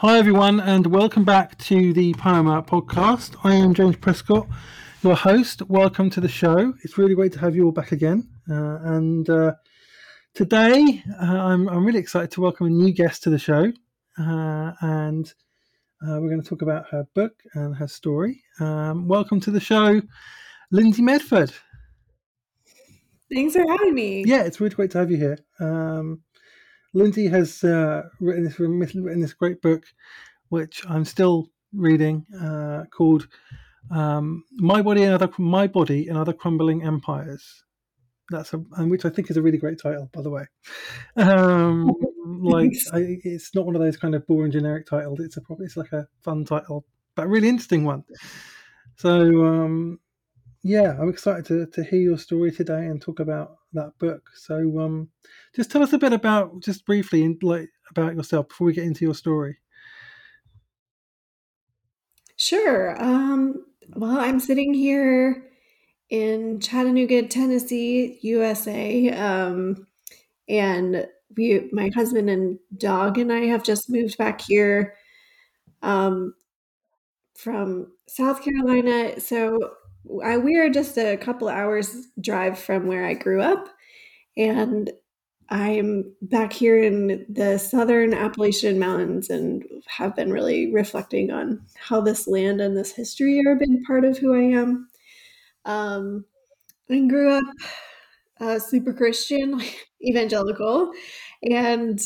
Hi, everyone, and welcome back to the Poema podcast. I am James Prescott, your host. Welcome to the show. It's really great to have you all back again. Uh, and uh, today, uh, I'm, I'm really excited to welcome a new guest to the show. Uh, and uh, we're going to talk about her book and her story. Um, welcome to the show, Lyndsey Medford. Thanks for having me. Yeah, it's really great to have you here. Um, Lyndsey has uh, written this written this great book, which I'm still reading, uh, called um, "My Body and Other My Body and Other Crumbling Empires." That's a, and which I think is a really great title, by the way. Um, like, I, it's not one of those kind of boring generic titles. It's a probably it's like a fun title, but a really interesting one. So, um, yeah, I'm excited to, to hear your story today and talk about that book. So, um, just tell us a bit about, just briefly, and like about yourself before we get into your story. Sure. Um, well, I'm sitting here in Chattanooga, Tennessee, USA, um, and we, my husband and dog, and I have just moved back here um, from South Carolina. So I, we are just a couple hours drive from where I grew up, and I'm back here in the southern Appalachian Mountains and have been really reflecting on how this land and this history are a part of who I am. Um, I grew up uh, super Christian, evangelical, and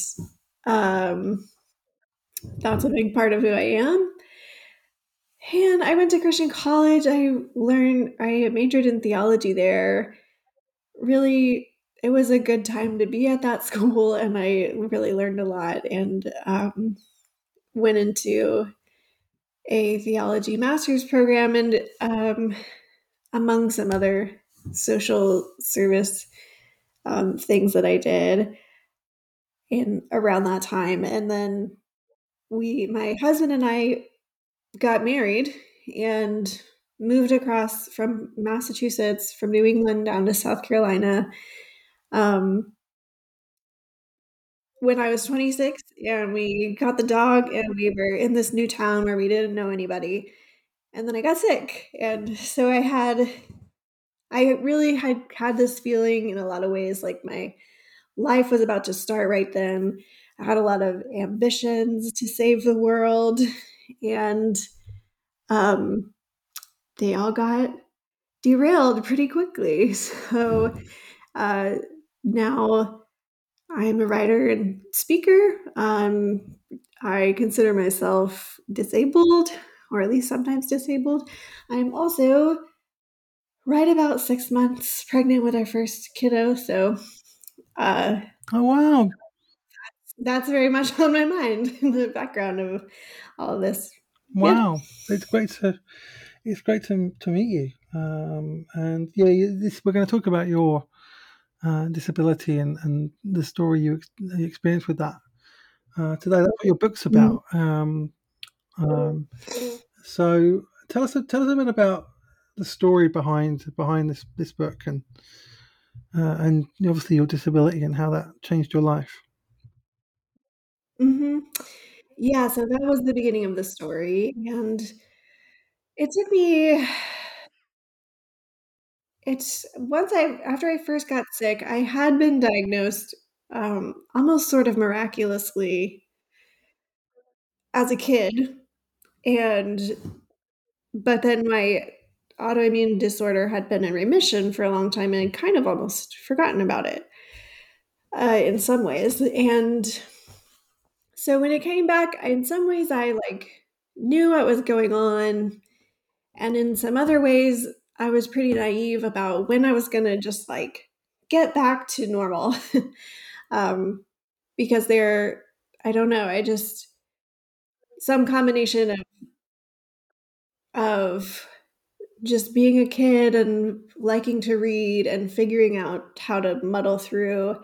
um, that's a big part of who I am. And I went to Christian college. I learned, I majored in theology there. Really, it was a good time to be at that school, and I really learned a lot and um, went into a theology master's program and um, among some other social service um, things that I did in around that time. And then we, my husband and I, got married and moved across from Massachusetts, from New England down to South Carolina. Um, when I was 26, and we got the dog, and we were in this new town where we didn't know anybody. And then I got sick. And so I had, I really had had this feeling in a lot of ways like my life was about to start right then. I had a lot of ambitions to save the world and um, they all got derailed pretty quickly. So uh, now I'm a writer and speaker. Um, I consider myself disabled, or at least sometimes disabled. I'm also right about six months pregnant with our first kiddo. So, uh, oh wow, that's very much on my mind in the background of all of this. Wow, yeah. it's great to it's great to to meet you. Um, and yeah, this, we're going to talk about your uh, disability and, and the story you, you experienced with that uh, today. That's what your book's mm. about. Um, um, so tell us tell us a bit about the story behind behind this this book and uh, and obviously your disability and how that changed your life. Mm-hmm. Yeah, so that was the beginning of the story, and it took me it's once I after I first got sick, I had been diagnosed um, almost sort of miraculously as a kid, and but then my autoimmune disorder had been in remission for a long time and kind of almost forgotten about it uh, in some ways, and so when it came back, in some ways I like knew what was going on. And in some other ways, I was pretty naive about when I was going to just like get back to normal. um, because there, I don't know, I just, some combination of, of just being a kid and liking to read and figuring out how to muddle through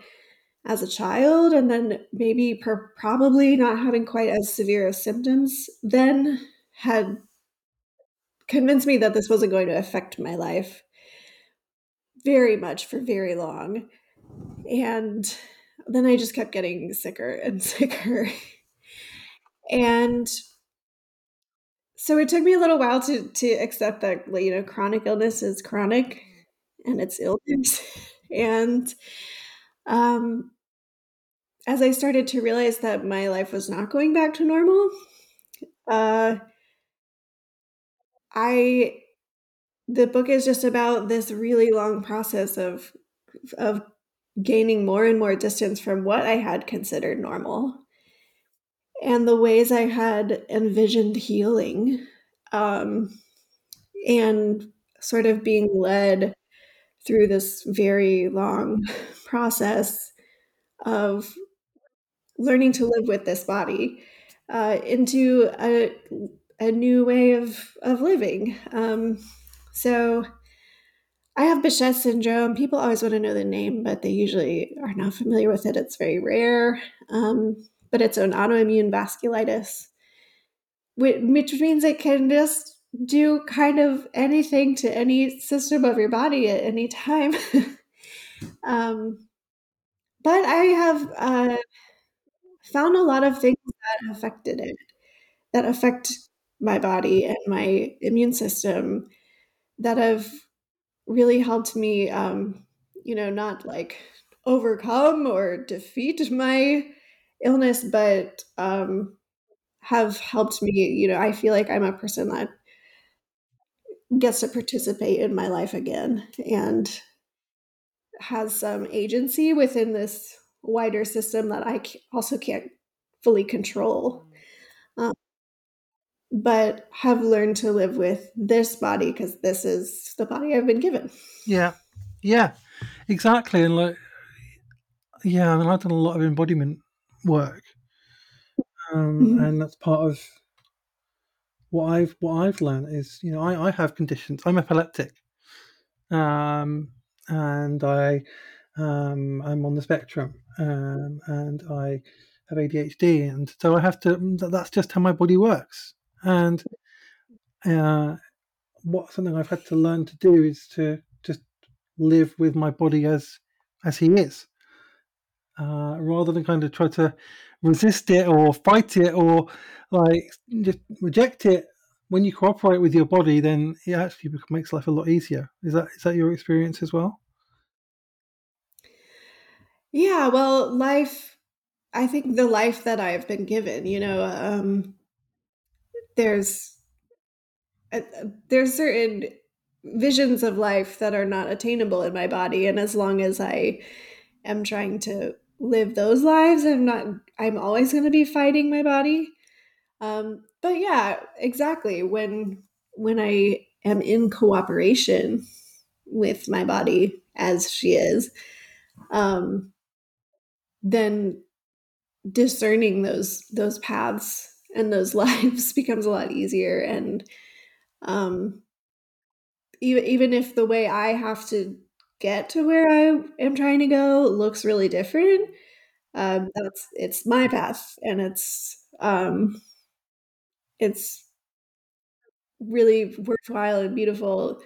as a child and then maybe per- probably not having quite as severe of symptoms then had convinced me that this wasn't going to affect my life very much for very long. And then i just kept getting sicker and sicker. And so it took me a little while to to accept that you know chronic illness is chronic and it's illness. And um as i started to realize that my life was not going back to normal uh i the book is just about this really long process of of gaining more and more distance from what i had considered normal. And the ways I had envisioned healing, um, and sort of being led through this very long process of learning to live with this body uh, into a, a new way of, of living. Um, so I have Behçet syndrome. People always want to know the name, but they usually are not familiar with it. It's very rare. Um, but it's an autoimmune vasculitis, which means it can just do kind of anything to any system of your body at any time. um, but I have uh, found a lot of things that affected it, that affect my body and my immune system, that have really helped me, um, you know, not like overcome or defeat my illness, but um, have helped me. You know, I feel like I'm a person that gets to participate in my life again and has some agency within this wider system that I also can't fully control. Um, but have learned to live with this body because this is the body I've been given. Yeah, yeah, exactly. And like, yeah, I mean, I've done a lot of embodiment work, um, mm-hmm. and that's part of what I've what I've learned is you know I, I have conditions. I'm epileptic, um, and I um, I'm on the spectrum, um, and I have ADHD, and so I have to. That's just how my body works, and uh, what something I've had to learn to do is to just live with my body as as he is, uh, rather than kind of try to resist it or fight it or like just reject it. When you cooperate with your body, then it actually makes life a lot easier. Is that is that your experience as well? Yeah, well, life. I think the life that I've been given, you know, um, there's uh, there's certain visions of life that are not attainable in my body, and as long as I am trying to live those lives i'm not i'm always going to be fighting my body um but yeah exactly when when i am in cooperation with my body as she is um then discerning those those paths and those lives becomes a lot easier and um even even if the way i have to get to where I am trying to go looks really different, um, that's it's my path, and it's um, it's really worthwhile and beautiful.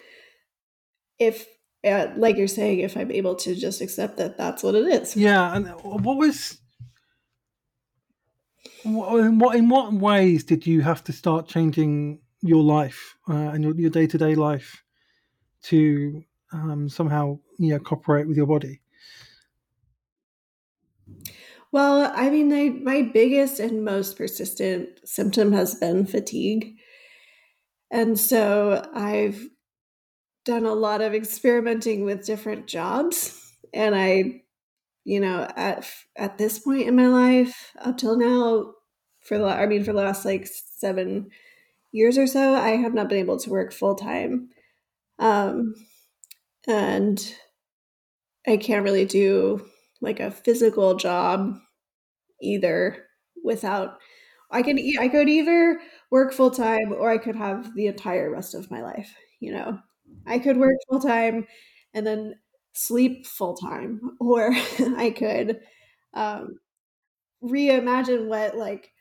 If, uh, like you're saying, if I'm able to just accept that that's what it is. Yeah, and what was in what in what ways did you have to start changing your life uh, and your day to day life to um, somehow you know cooperate with your body? Well, I mean, I, my biggest and most persistent symptom has been fatigue. And so I've done a lot of experimenting with different jobs. And I, you know, at, at this point in my life, up till now, for the, I mean, for the last like seven years or so, I have not been able to work full time. Um, and I can't really do like a physical job either without I can I could either work full time or I could have the entire rest of my life, you know. I could work full time and then sleep full time or I could um reimagine what like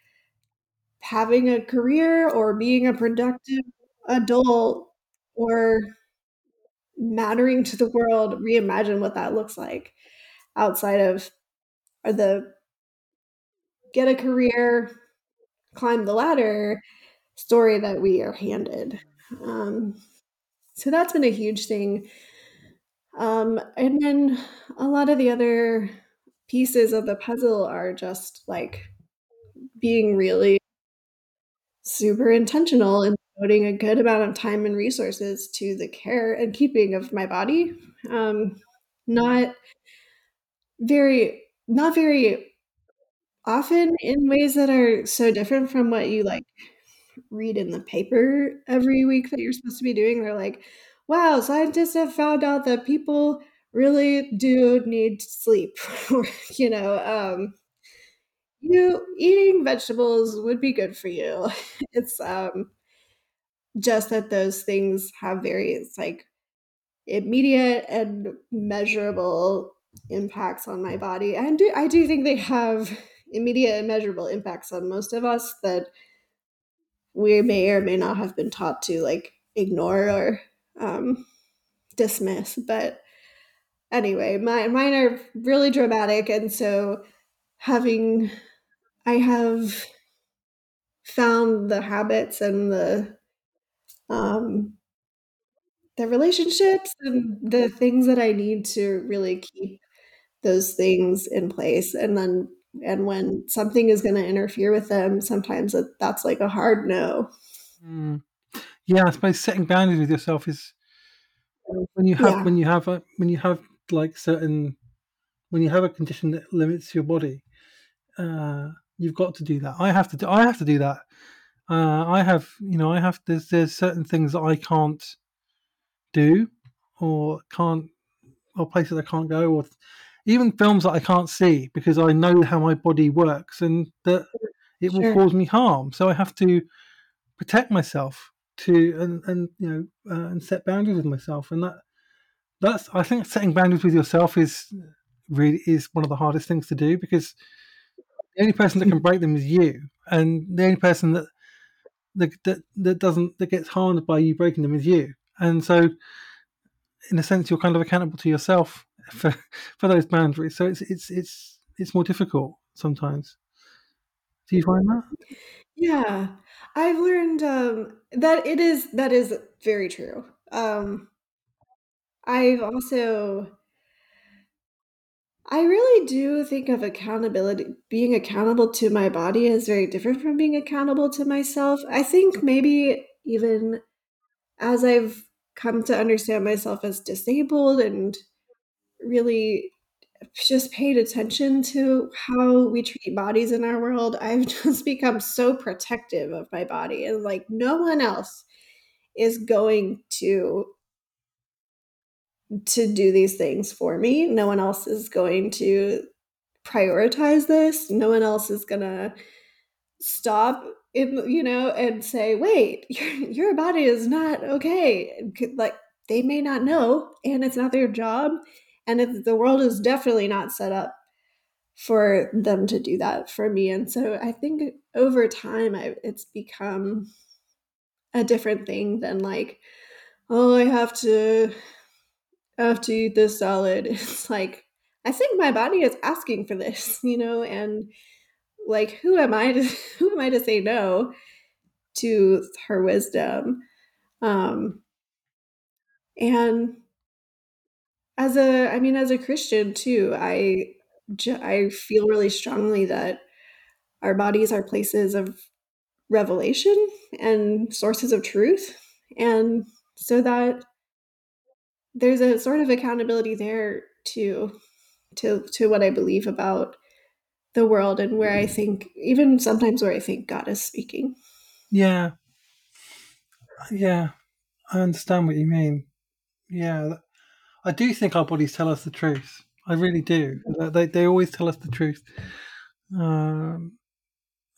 having a career or being a productive adult or mattering to the world, reimagine what that looks like outside of or the get a career, climb the ladder story that we are handed. Um, so that's been a huge thing. Um, and then a lot of the other pieces of the puzzle are just like being really super intentional and devoting a good amount of time and resources to the care and keeping of my body. Um, not very, not very often in ways that are so different from what you like read in the paper every week that you're supposed to be doing. They're like, wow, scientists have found out that people really do need sleep. you know, um, you eating vegetables would be good for you. it's um, just that those things have very like immediate and measurable impacts on my body. And do I do think they have immediate and measurable impacts on most of us that we may or may not have been taught to like ignore or um, dismiss. But anyway, my, mine are really dramatic. And so having, I have found the habits and the, um, the relationships and the things that I need to really keep those things in place. And then, and when something is going to interfere with them, sometimes that's like a hard no. Mm. Yeah, I suppose setting boundaries with yourself is when you have Yeah. when you have a when you have like certain when you have a condition that limits your body, uh, you've got to do that. I have to do. I have to do that. Uh, I have, you know, I have. There's there's certain things that I can't do, or can't, or places I can't go, or even films that I can't see because I know how my body works and that it will Sure. cause me harm. So I have to protect myself to and, and you know uh, and set boundaries with myself and that that's I think setting boundaries with yourself is really is one of the hardest things to do because the only person that can break them is you and the only person that that that, that doesn't that gets harmed by you breaking them is you and so in a sense you're kind of accountable to yourself for for those boundaries so it's it's it's it's more difficult sometimes do you find that Yeah, I've learned um, that it is that is very true. Um, I've also I really do think of accountability being accountable to my body is very different from being accountable to myself. I think maybe even as I've come to understand myself as disabled and really just paid attention to how we treat bodies in our world, I've just become so protective of my body and like no one else is going to to do these things for me. No one else is going to prioritize this. No one else is going to stop in you know and say, "Wait, your your body is not okay." Like they may not know and it's not their job and the world is definitely not set up for them to do that for me. And so I think over time I, it's become a different thing than like, oh, I have to I have to eat this salad. It's like I think my body is asking for this, you know, and like who am I to who am I to say no to her wisdom? Um and as a I mean as a Christian too, I I feel really strongly that our bodies are places of revelation and sources of truth. And so that there's a sort of accountability there too to to what I believe about the world and where I think even sometimes where I think God is speaking. Yeah. Yeah. I understand what you mean. Yeah. I do think our bodies tell us the truth. I really do. They, they always tell us the truth um,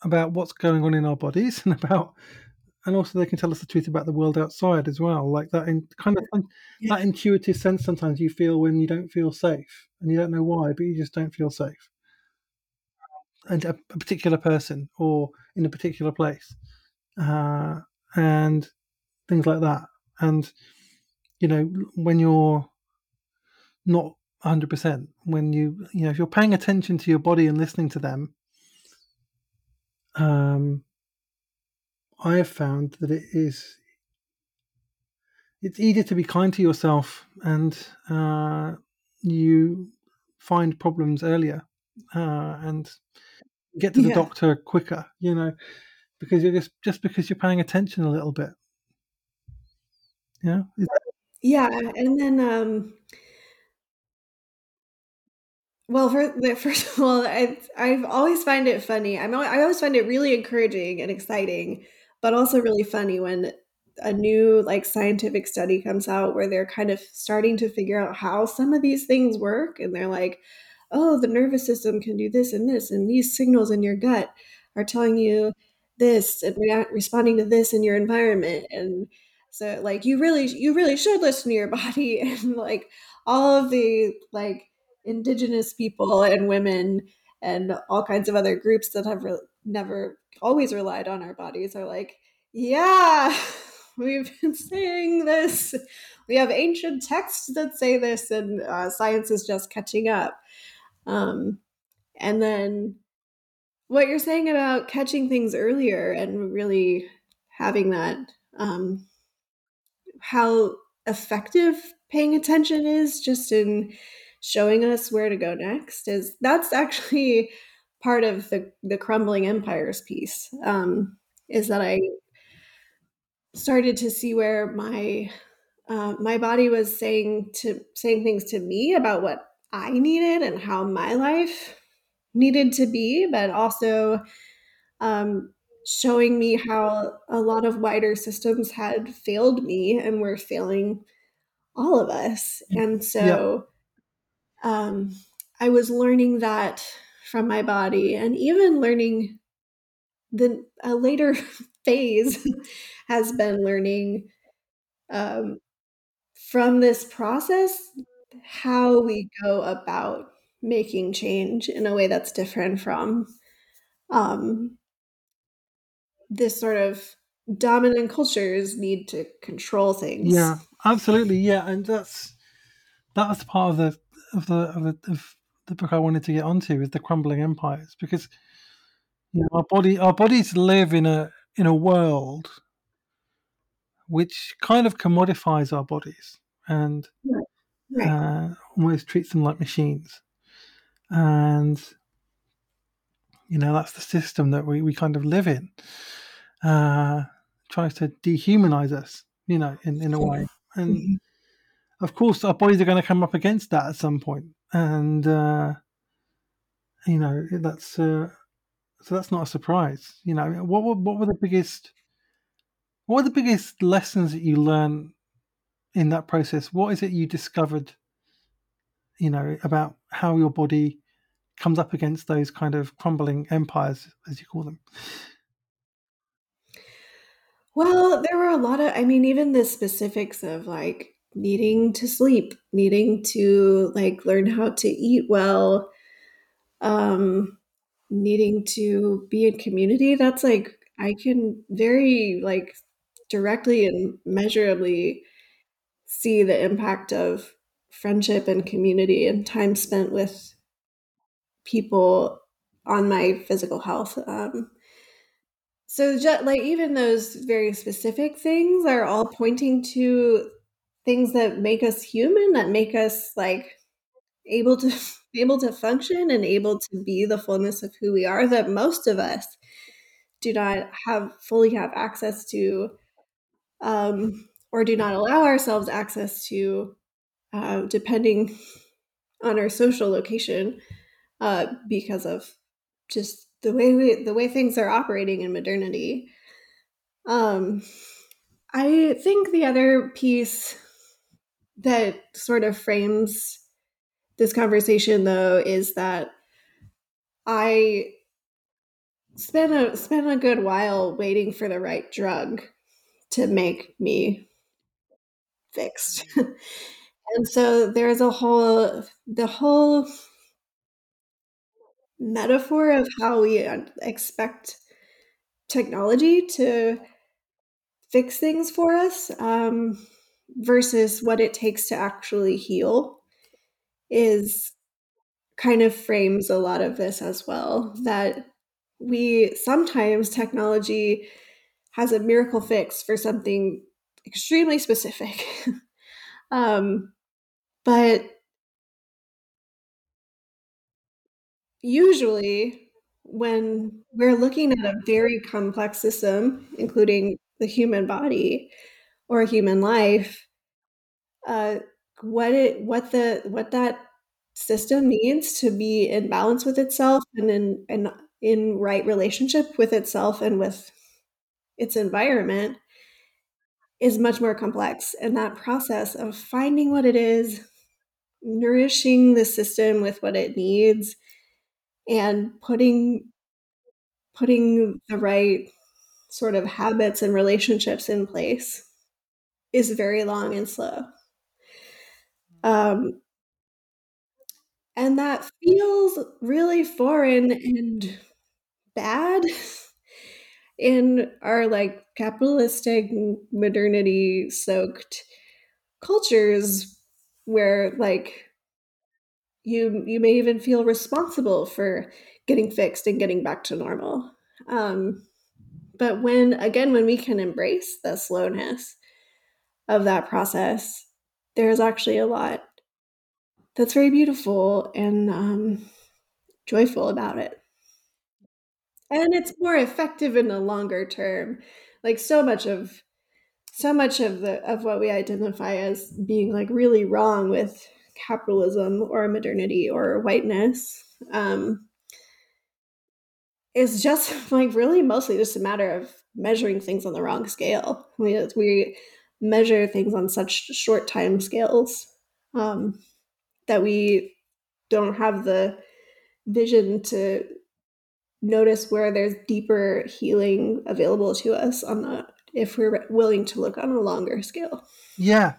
about what's going on in our bodies and about, and also they can tell us the truth about the world outside as well. Like that in, kind of Yeah. that intuitive sense sometimes you feel when you don't feel safe and you don't know why, but you just don't feel safe. And a, a particular person or in a particular place, uh, and things like that. And you know when you're not 100% when you you know if you're paying attention to your body and listening to them um I have found that it is it's easier to be kind to yourself and uh, you find problems earlier uh, and get to the Yeah. doctor quicker you know because you're just just because you're paying attention a little bit. Yeah? Yeah, and then, um well, for first of all, I I've always find it funny. I'm I always find it really encouraging and exciting, but also really funny when a new, like, scientific study comes out where they're kind of starting to figure out how some of these things work, and they're like, "Oh, the nervous system can do this and this, and these signals in your gut are telling you this and react responding to this in your environment," and so, like, you really you really should listen to your body, and, like, all of the, like, indigenous people and women and all kinds of other groups that have re never always relied on our bodies are like, "Yeah, we've been saying this. We have ancient texts that say this, and, uh, science is just catching up." Um, and then what you're saying about catching things earlier and really having that, um how effective paying attention is just in showing us where to go next is that's actually part of the the crumbling empires piece um, is that I started to see where my uh, my body was saying to saying things to me about what I needed and how my life needed to be, but also um, showing me how a lot of wider systems had failed me and were failing all of us. And so um, I was learning that from my body, and even learning the a later phase has been learning um, from this process how we go about making change in a way that's different from um, this sort of dominant cultures need to control things. yeah absolutely yeah and that's that's part of the of the of the, of the book i wanted to get onto is the crumbling empires because you know, our body our bodies live in a in a world which kind of commodifies our bodies and uh, almost treats them like machines. And, you know, that's the system that we, we kind of live in. Uh, tries to dehumanize us, you know, in, in a way. And Mhm. Of course, our bodies are going to come up against that at some point. And, uh, you know, that's, uh, so that's not a surprise. You know, what were, what were the biggest, what were the biggest lessons that you learned in that process? What is it you discovered you know, about how your body comes up against those kind of crumbling empires, as you call them. Well, there were a lot of I mean, even the specifics of, like, needing to sleep, needing to, like, learn how to eat well, um, needing to be in community, that's, like I can very, like, directly and measurably see the impact of friendship and community and time spent with people on my physical health, um So, ju like, even those very specific things are all pointing to things that make us human, that make us, like, able to able to function and able to be the fullness of who we are that most of us do not have fully have access to, um, or do not allow ourselves access to, uh, depending on our social location, uh, because of just the way we the way things are operating in modernity. Um, I think the other piece that sort of frames this conversation, though, is that I spent a spent a good while waiting for the right drug to make me fixed. and so there's a whole the whole metaphor of how we expect technology to fix things for us um, versus what it takes to actually heal is kind of frames a lot of this as well that we sometimes technology has a miracle fix for something extremely specific. um, but usually, when we're looking at a very complex system, including the human body or human life, uh, what it what the what that system needs to be in balance with itself and in and in right relationship with itself and with its environment is much more complex. And that process of finding what it is, nourishing the system with what it needs, and putting putting the right sort of habits and relationships in place is very long and slow. Um, and that feels really foreign and bad in our like capitalistic modernity soaked cultures where like you you may even feel responsible for getting fixed and getting back to normal um, but when again when we can embrace the slowness of that process there's actually a lot that's very beautiful and um, joyful about it and it's more effective in the longer term like so much of so much of the of what we identify as being like really wrong with capitalism or modernity or whiteness um, is just like really mostly just a matter of measuring things on the wrong scale. We we measure things on such short time scales um, that we don't have the vision to notice where there's deeper healing available to us on the if we're willing to look on a longer scale. Yeah,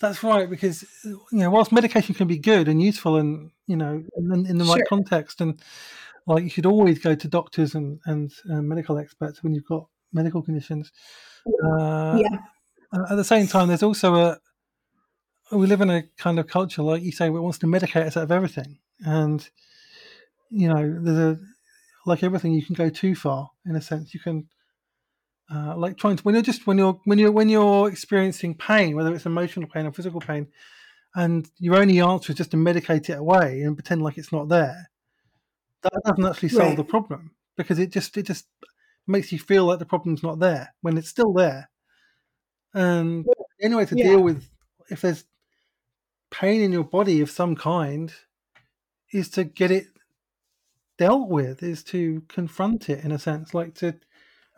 that's right. Because you know, whilst medication can be good and useful, and you know, in, in the right sure. context, and like you should always go to doctors and and uh, medical experts when you've got medical conditions. Uh, yeah. At the same time, there's also a we live in a kind of culture, like you say, it wants to medicate us out of everything, and you know, there's a like everything, you can go too far in a sense. You can uh, like trying to when you're just when you're when you're when you're experiencing pain, whether it's emotional pain or physical pain, and your only answer is just to medicate it away and pretend like it's not there that doesn't actually solve right. the problem because it just it just makes you feel like the problem's not there when it's still there. Um, and the only way to yeah. deal with if there's pain in your body of some kind is to get it dealt with, is to confront it in a sense, like to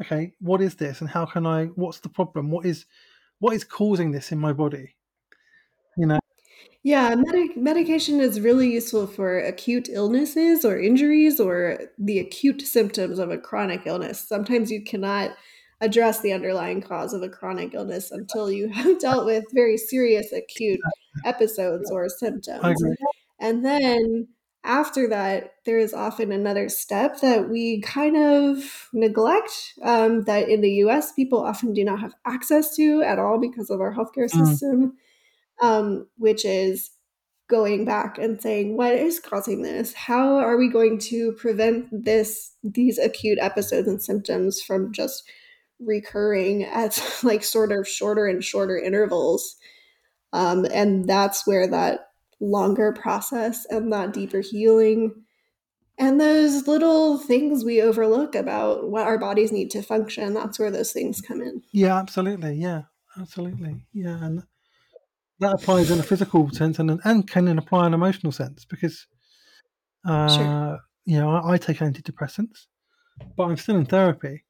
okay, what is this and how can I what's the problem? What is what is causing this in my body? You know, yeah, medic medication is really useful for acute illnesses or injuries or the acute symptoms of a chronic illness. Sometimes you cannot address the underlying cause of a chronic illness until you have dealt with very serious acute episodes or symptoms. And then after that, there is often another step that we kind of neglect um, that in the US people often do not have access to at all because of our healthcare mm. system. Mm um, which is going back and saying what is causing this how are we going to prevent this these acute episodes and symptoms from just recurring at like sort of shorter and shorter intervals um, and that's where that longer process and that deeper healing and those little things we overlook about what our bodies need to function that's where those things come in yeah absolutely yeah absolutely yeah and that applies in a physical sense and and can apply in an emotional sense because uh, sure. you know I, I, take antidepressants, but I'm still in therapy.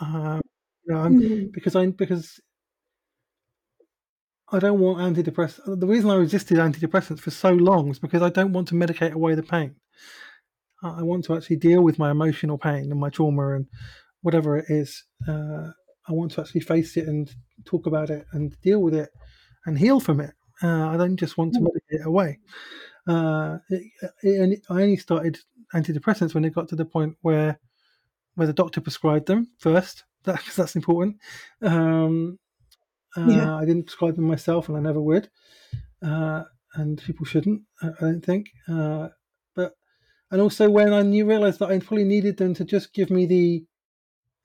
Uh, you know, mm-hmm. because I because I don't want antidepressants. The reason I resisted antidepressants for so long is because I don't want to medicate away the pain. I want to actually deal with my emotional pain and my trauma and whatever it is. Uh, I want to actually face it and talk about it and deal with it and heal from it. Uh, I don't just want to hmm. medicate it away. Uh, it, it, I only started antidepressants when it got to the point where where the doctor prescribed them first. That, that's important. Um, uh, yeah. I didn't prescribe them myself, and I never would. Uh, and people shouldn't, I don't think. Uh, but and also when I knew realized that I probably needed them to just give me the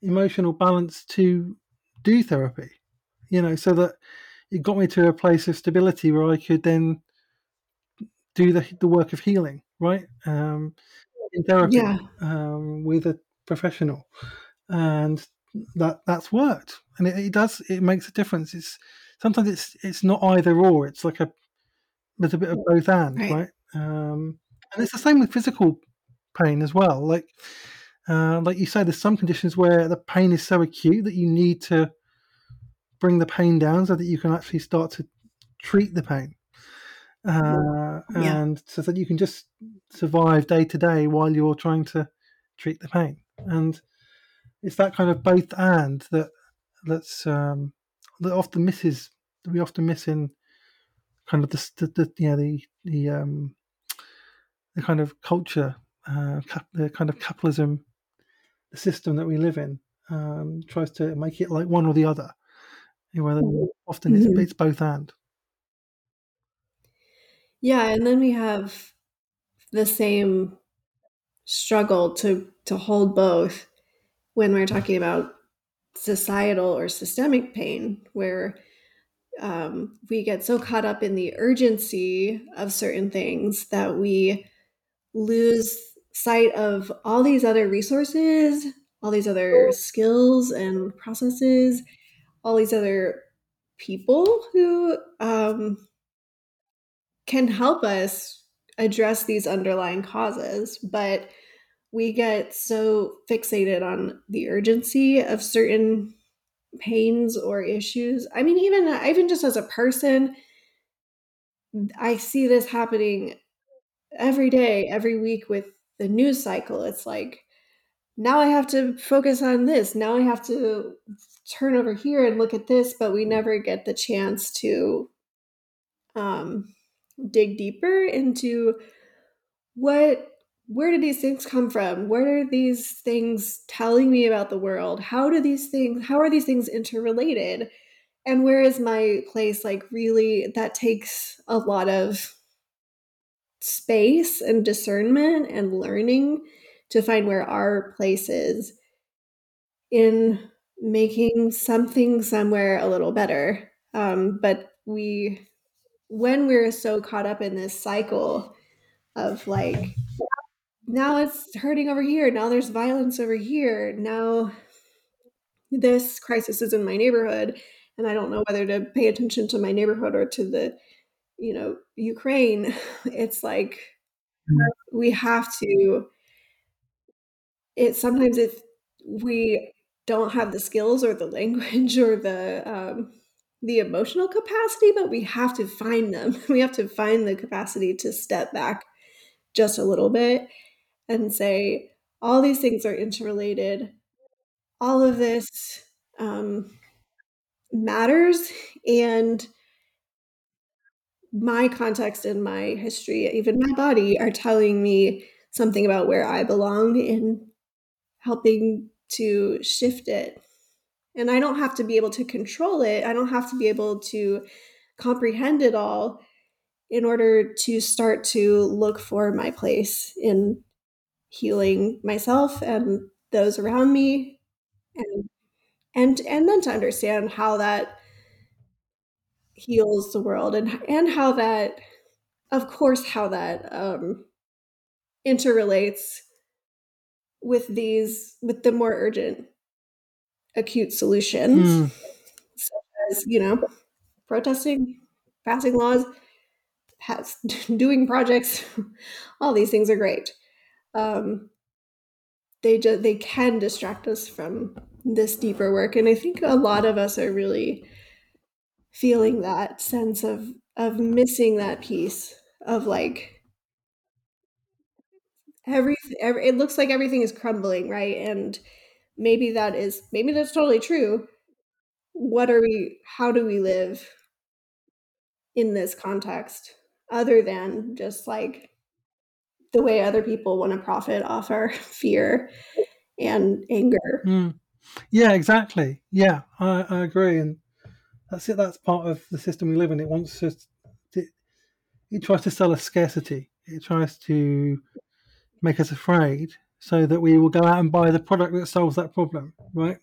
emotional balance to do therapy. You know, so that it got me to a place of stability where I could then do the the work of healing, right? Um, in therapy Yeah. um, with a professional, and that that's worked, and it, it does. It makes a difference. It's sometimes it's it's not either or. It's like a there's a bit of both and, Right. right? Um, and it's the same with physical pain as well. Like uh, like you say, there's some conditions where the pain is so acute that you need to bring the pain down so that you can actually start to treat the pain. Uh, Yeah. and so that you can just survive day to day while you're trying to treat the pain. And it's that kind of both and that that's um, that often misses that we often miss in kind of the, the, the yeah the the um, the kind of culture uh, cap, the kind of capitalism the system that we live in um, tries to make it like one or the other. You know, Whether often it's, Mhm. it's both and. Yeah, and then we have the same struggle to to hold both when we're talking about societal or systemic pain, where um, we get so caught up in the urgency of certain things that we lose sight of all these other resources, all these other skills and processes, all these other people who um, can help us address these underlying causes. But we get so fixated on the urgency of certain pains or issues. I mean, even even just as a person, I see this happening every day, every week with the news cycle. It's like now I have to focus on this. Now I have to turn over here and look at this, but we never get the chance to um, dig deeper into what where do these things come from? What are these things telling me about the world? How do these things how are these things interrelated? And where is my place like really that takes a lot of space and discernment and learning to find where our place is in making something somewhere a little better. Um, but we when we're so caught up in this cycle of like now it's hurting over here. Now there's violence over here. Now this crisis is in my neighborhood and i don't know whether to pay attention to my neighborhood or to the you know ukraine. It's like we have to it sometimes if we don't have the skills or the language or the um, the emotional capacity but we have to find them. We have to find the capacity to step back just a little bit and say all these things are interrelated. All of this um, matters and my context and my history even my body are telling me something about where i belong in helping to shift it. And i don't have to be able to control it. I don't have to be able to comprehend it all in order to start to look for my place in healing myself and those around me and and and then to understand how that heals the world and and how that of course how that um interrelates with these with the more urgent acute solutions Mm. such as you know protesting passing laws doing projects all these things are great um they just they can distract us from this deeper work and i think a lot of us are really feeling that sense of of missing that piece of like every, every, it looks like everything is crumbling right? And maybe that is maybe that's totally true. What are we how do we live in this context other than just like the way other people want to profit off our fear and anger Mm. Yeah, exactly. Yeah, I, I agree, and that's it. That's part of the system we live in. It wants to. It, it tries to sell us scarcity. It tries to make us afraid so that we will go out and buy the product that solves that problem, right?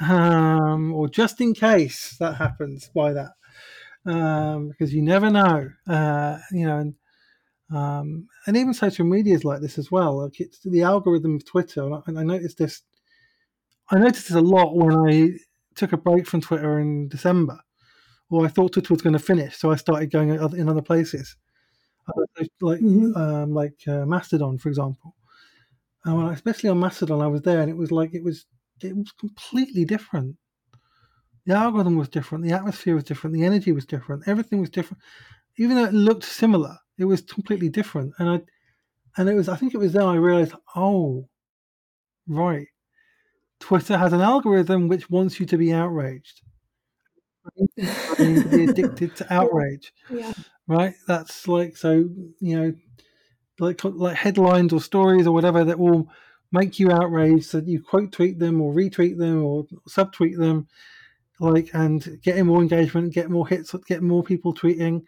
Um, or just in case that happens, buy that um, because you never know, uh, you know. And, um, and even social media is like this as well. Like it's the algorithm of Twitter, and I, noticed this. I noticed this a lot when I took a break from Twitter in December, or I thought Twitter was going to finish, so I started going in other places, like mm-hmm. um, like uh, Mastodon, for example. And especially on Mastodon, I was there, and it was like it was it was completely different. The algorithm was different, the atmosphere was different, the energy was different, everything was different. Even though it looked similar, it was completely different. And I and it was I think it was then I realized, oh, right. Twitter has an algorithm which wants you to be outraged. I mean, to be addicted to outrage. Yeah. Right? That's like so, you know, like like headlines or stories or whatever that will make you outraged so you quote tweet them or retweet them or subtweet them like and getting more engagement get more hits get more people tweeting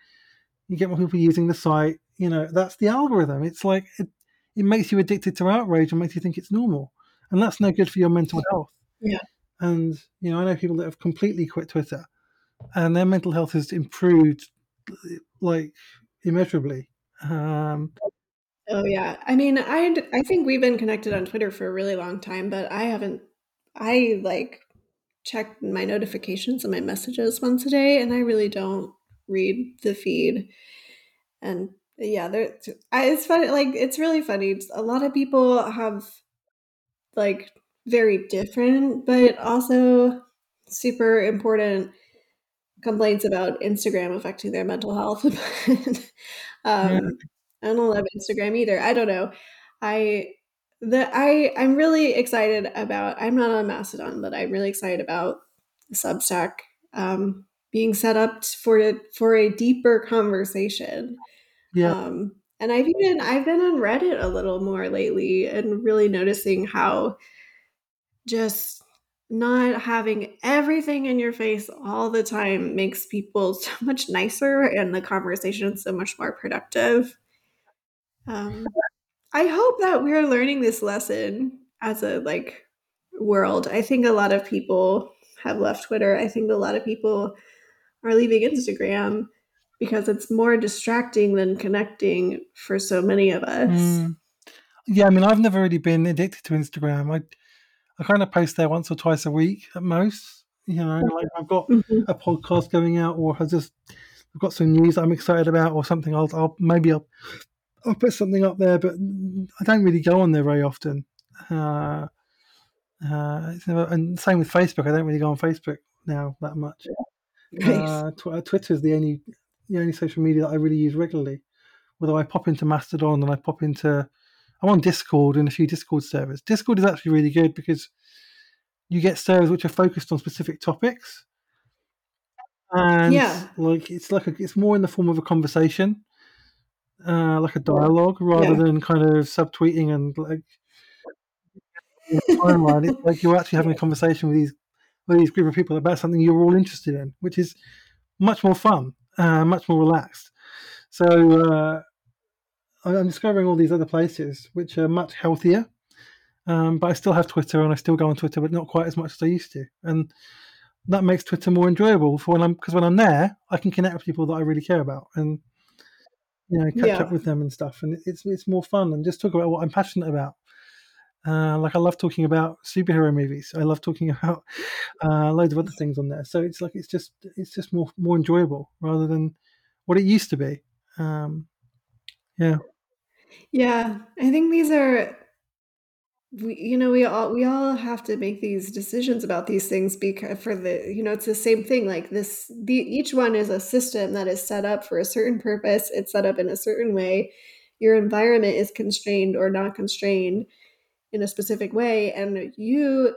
you get more people using the site you know that's the algorithm. It's like it, it makes you addicted to outrage and makes you think it's normal. And that's no good for your mental health. Yeah. And you know i know people that have completely quit twitter and their mental health has improved like immeasurably. Um, Oh yeah. I mean, I I think we've been connected on Twitter for a really long time, but I haven't I like check my notifications and my messages once a day and I really don't read the feed. And yeah, there it's funny like it's really funny. A lot of people have like very different but also super important complaints about Instagram affecting their mental health. um, yeah. I don't love Instagram either. I don't know. I the I I'm really excited about. I'm not on Mastodon, but I'm really excited about Substack um, being set up for for a deeper conversation. Yeah. Um, and I've even I've been on Reddit a little more lately and really noticing how just not having everything in your face all the time makes people so much nicer and the conversation so much more productive. Um, I hope that we're learning this lesson as a like world. I think a lot of people have left Twitter. I think a lot of people are leaving Instagram because it's more distracting than connecting for so many of us. Mm. Yeah, I mean, I've never really been addicted to Instagram. I I kind of post there once or twice a week at most. You know, like I've got mm-hmm. a podcast going out, or I just I've got some news I'm excited about, or something. I'll, I'll maybe I'll I'll put something up there, but I don't really go on there very often. Uh, uh, and same with Facebook. I don't really go on Facebook now that much. Uh, tw- uh, Twitter is the only the only social media that I really use regularly. Although I pop into Mastodon and I pop into, I'm on Discord and a few Discord servers. Discord is actually really good because you get servers which are focused on specific topics, and yeah. like it's like a, it's more in the form of a conversation uh, like a dialogue rather yeah. than kind of subtweeting and like timeline. it's like you're actually having a conversation with these with these group of people about something you're all interested in, which is much more fun, uh, much more relaxed. So uh, I'm discovering all these other places which are much healthier. Um, but I still have Twitter and I still go on Twitter, but not quite as much as I used to. And that makes Twitter more enjoyable for when I'm because when I'm there, I can connect with people that I really care about, and you know, catch yeah. up with them and stuff. And it's it's more fun and just talk about what I'm passionate about. Uh, like I love talking about superhero movies. I love talking about uh, loads of other things on there. So it's like it's just it's just more more enjoyable rather than what it used to be. Um, yeah. Yeah, I think these are we, you know we all we all have to make these decisions about these things because for the you know it's the same thing like this the, each one is a system that is set up for a certain purpose it's set up in a certain way your environment is constrained or not constrained in a specific way and you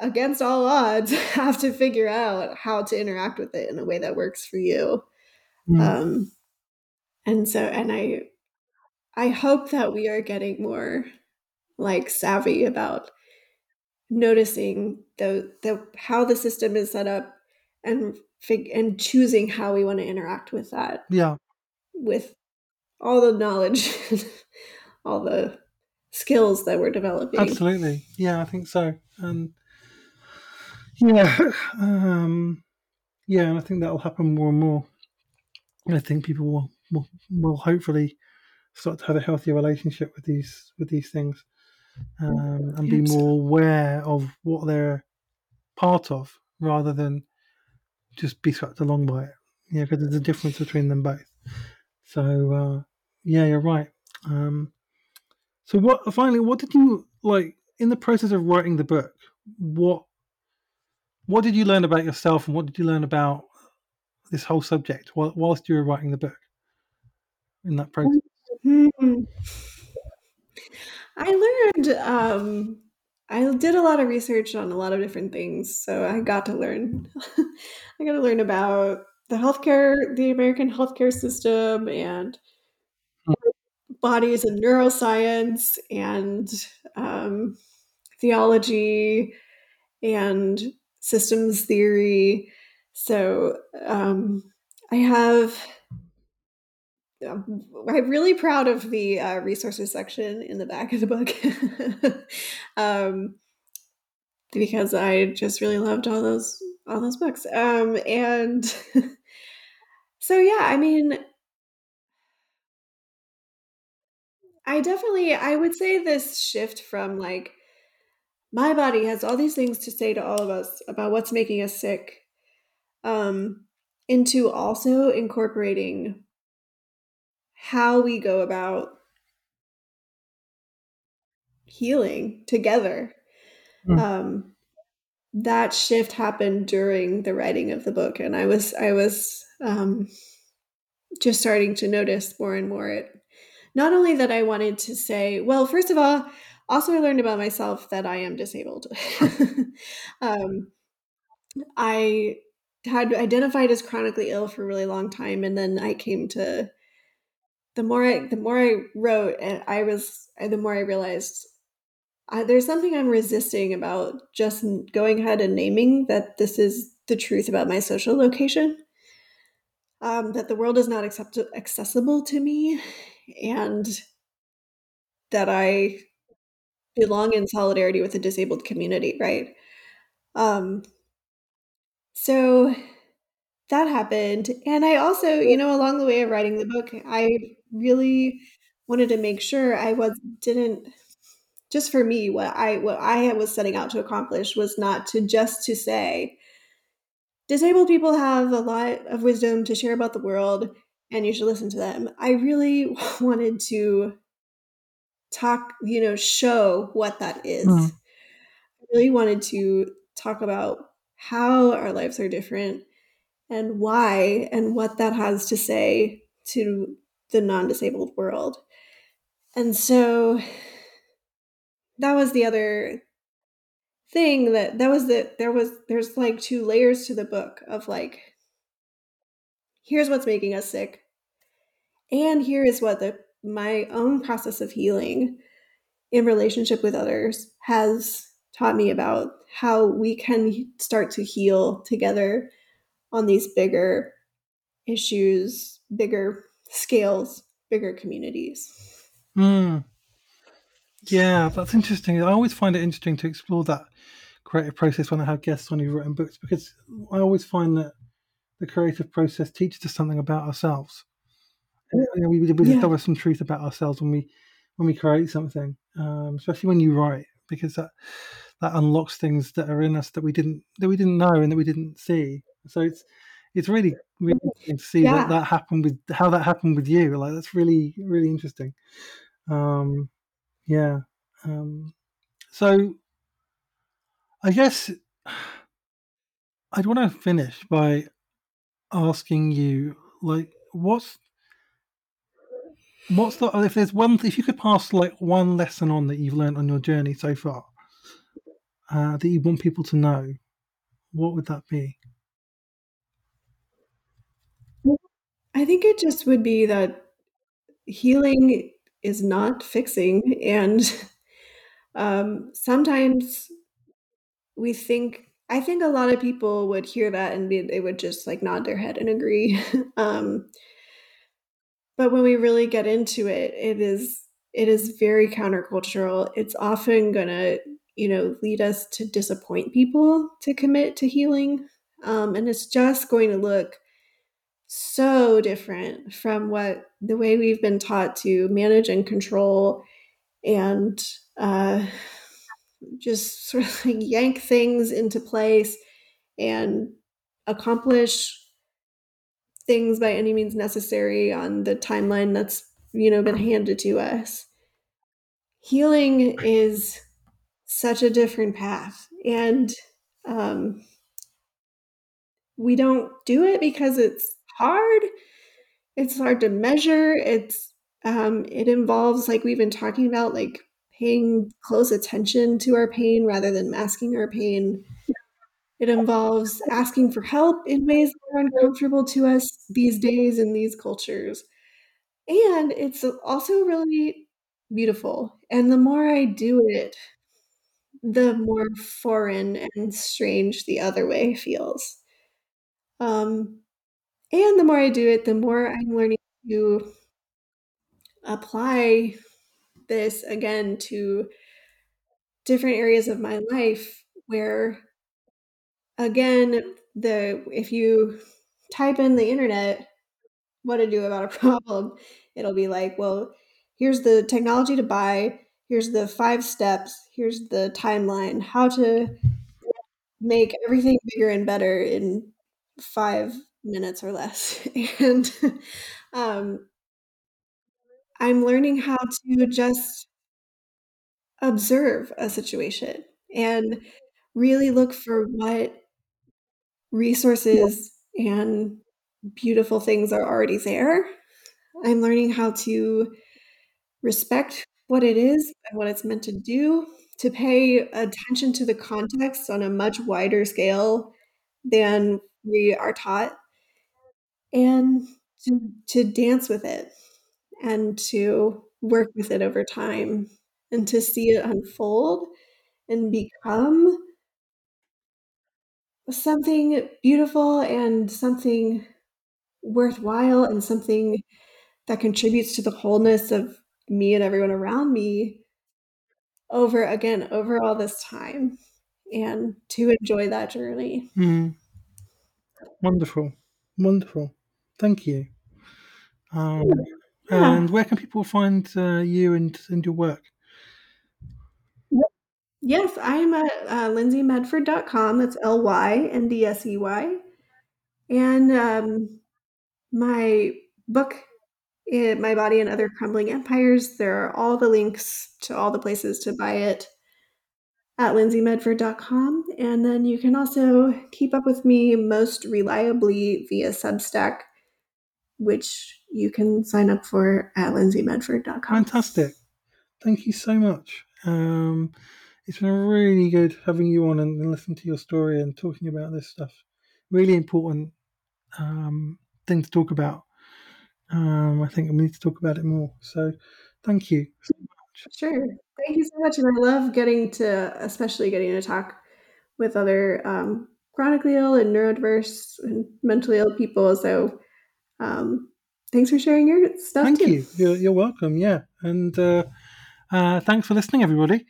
against all odds have to figure out how to interact with it in a way that works for you mm. um and so and i i hope that we are getting more like savvy about noticing the the how the system is set up and fig- and choosing how we want to interact with that. Yeah. With all the knowledge, all the skills that we're developing. Absolutely, yeah, I think so. And yeah, um, yeah, and I think that'll happen more and more. I think people will, will will hopefully start to have a healthier relationship with these with these things, um, and be more aware of what they're part of, rather than just be swept along by it. Yeah, because there's a difference between them both. So uh, yeah, you're right. Um, so what? Finally, what did you like in the process of writing the book? What what did you learn about yourself, and what did you learn about this whole subject whilst you were writing the book? In that process, mm-hmm. I learned. Um, I did a lot of research on a lot of different things, so I got to learn. I got to learn about the healthcare, the American healthcare system, and. Bodies and neuroscience and um, theology and systems theory. So um, I have. Um, I'm really proud of the uh, resources section in the back of the book um, because I just really loved all those all those books. Um, and so yeah, I mean, I definitely I would say this shift from like my body has all these things to say to all of us about what's making us sick um, into also incorporating how we go about healing together. Mm. Um, that shift happened during the writing of the book, and I was I was um, just starting to notice more and more it. Not only that I wanted to say, well, first of all, also I learned about myself that I am disabled. um, I had identified as chronically ill for a really long time, and then I came to the more I the more I wrote, and I was the more I realized I, there's something I'm resisting about just going ahead and naming that this is the truth about my social location. Um, that the world is not accept- accessible to me, and that I belong in solidarity with the disabled community, right? Um, so that happened. And I also, you know, along the way of writing the book, I really wanted to make sure I was didn't just for me what I what I was setting out to accomplish was not to just to say disabled people have a lot of wisdom to share about the world and you should listen to them. I really wanted to talk, you know, show what that is. Mm. I really wanted to talk about how our lives are different and why and what that has to say to the non-disabled world. And so that was the other thing that that was that there was there's like two layers to the book of like here's what's making us sick and here is what the my own process of healing in relationship with others has taught me about how we can start to heal together on these bigger issues, bigger scales, bigger communities. Mm. Yeah, that's interesting. I always find it interesting to explore that creative process when I have guests on who've written books because I always find that the creative process teaches us something about ourselves. You know, we, we discover yeah. some truth about ourselves when we when we create something, um, especially when you write, because that that unlocks things that are in us that we didn't that we didn't know and that we didn't see. So it's it's really really interesting to see yeah. that that happened with how that happened with you. Like that's really really interesting. Um, yeah. Um, so I guess I'd want to finish by asking you, like, what's what's the if there's one if you could pass like one lesson on that you've learned on your journey so far uh, that you want people to know, what would that be? I think it just would be that healing is not fixing, and um, sometimes we think. I think a lot of people would hear that and they, they would just like nod their head and agree. um, but when we really get into it, it is it is very countercultural. It's often to, you know, lead us to disappoint people to commit to healing. Um, and it's just going to look so different from what the way we've been taught to manage and control and uh, just sort of like yank things into place and accomplish things by any means necessary on the timeline that's you know been handed to us. Healing is such a different path and um, we don't do it because it's hard. It's hard to measure. It's um, it involves like we've been talking about like paying close attention to our pain rather than masking our pain. It involves asking for help in ways that are uncomfortable to us these days in these cultures. And it's also really beautiful. And the more i do it the more foreign and strange the other way feels. Um, and the more I do it, the more I'm learning to apply this again to different areas of my life where again the if you type in the internet what to do about a problem it'll be like well here's the technology to buy here's the five steps here's the timeline how to make everything bigger and better in five minutes or less. And um, i'm learning how to just observe a situation and really look for what resources and beautiful things are already there. I'm learning how to respect what it is and what it's meant to do to pay attention to the context on a much wider scale than we are taught and to, to dance with it and to work with it over time and to see it unfold and become something beautiful and something worthwhile and something that contributes to the wholeness of me and everyone around me over again over all this time and to enjoy that journey. Mm. wonderful. Wonderful. Thank you. Um, yeah. and where can people find uh, you and, and your work yes i'm at uh, lyndsey that's l-y-n-d-s-e-y and um, my book My Body and Other Crumbling Empires. There are all the links to all the places to buy it at lyndseymedford.com. And then you can also keep up with me most reliably via Substack, which you can sign up for at lyndseymedford.com. Fantastic. Thank you so much. Um, it's been really good having you on and, and listening to your story and talking about this stuff. Really important um, thing to talk about um, I think we need to talk about it more. So, thank you so much. Sure. Thank you so much. And I love getting to, especially getting to talk with other um, chronically ill and neurodiverse and mentally ill people. So, um, thanks for sharing your stuff. Thank too. you. You're, you're welcome. Yeah. And uh, uh, thanks for listening, everybody.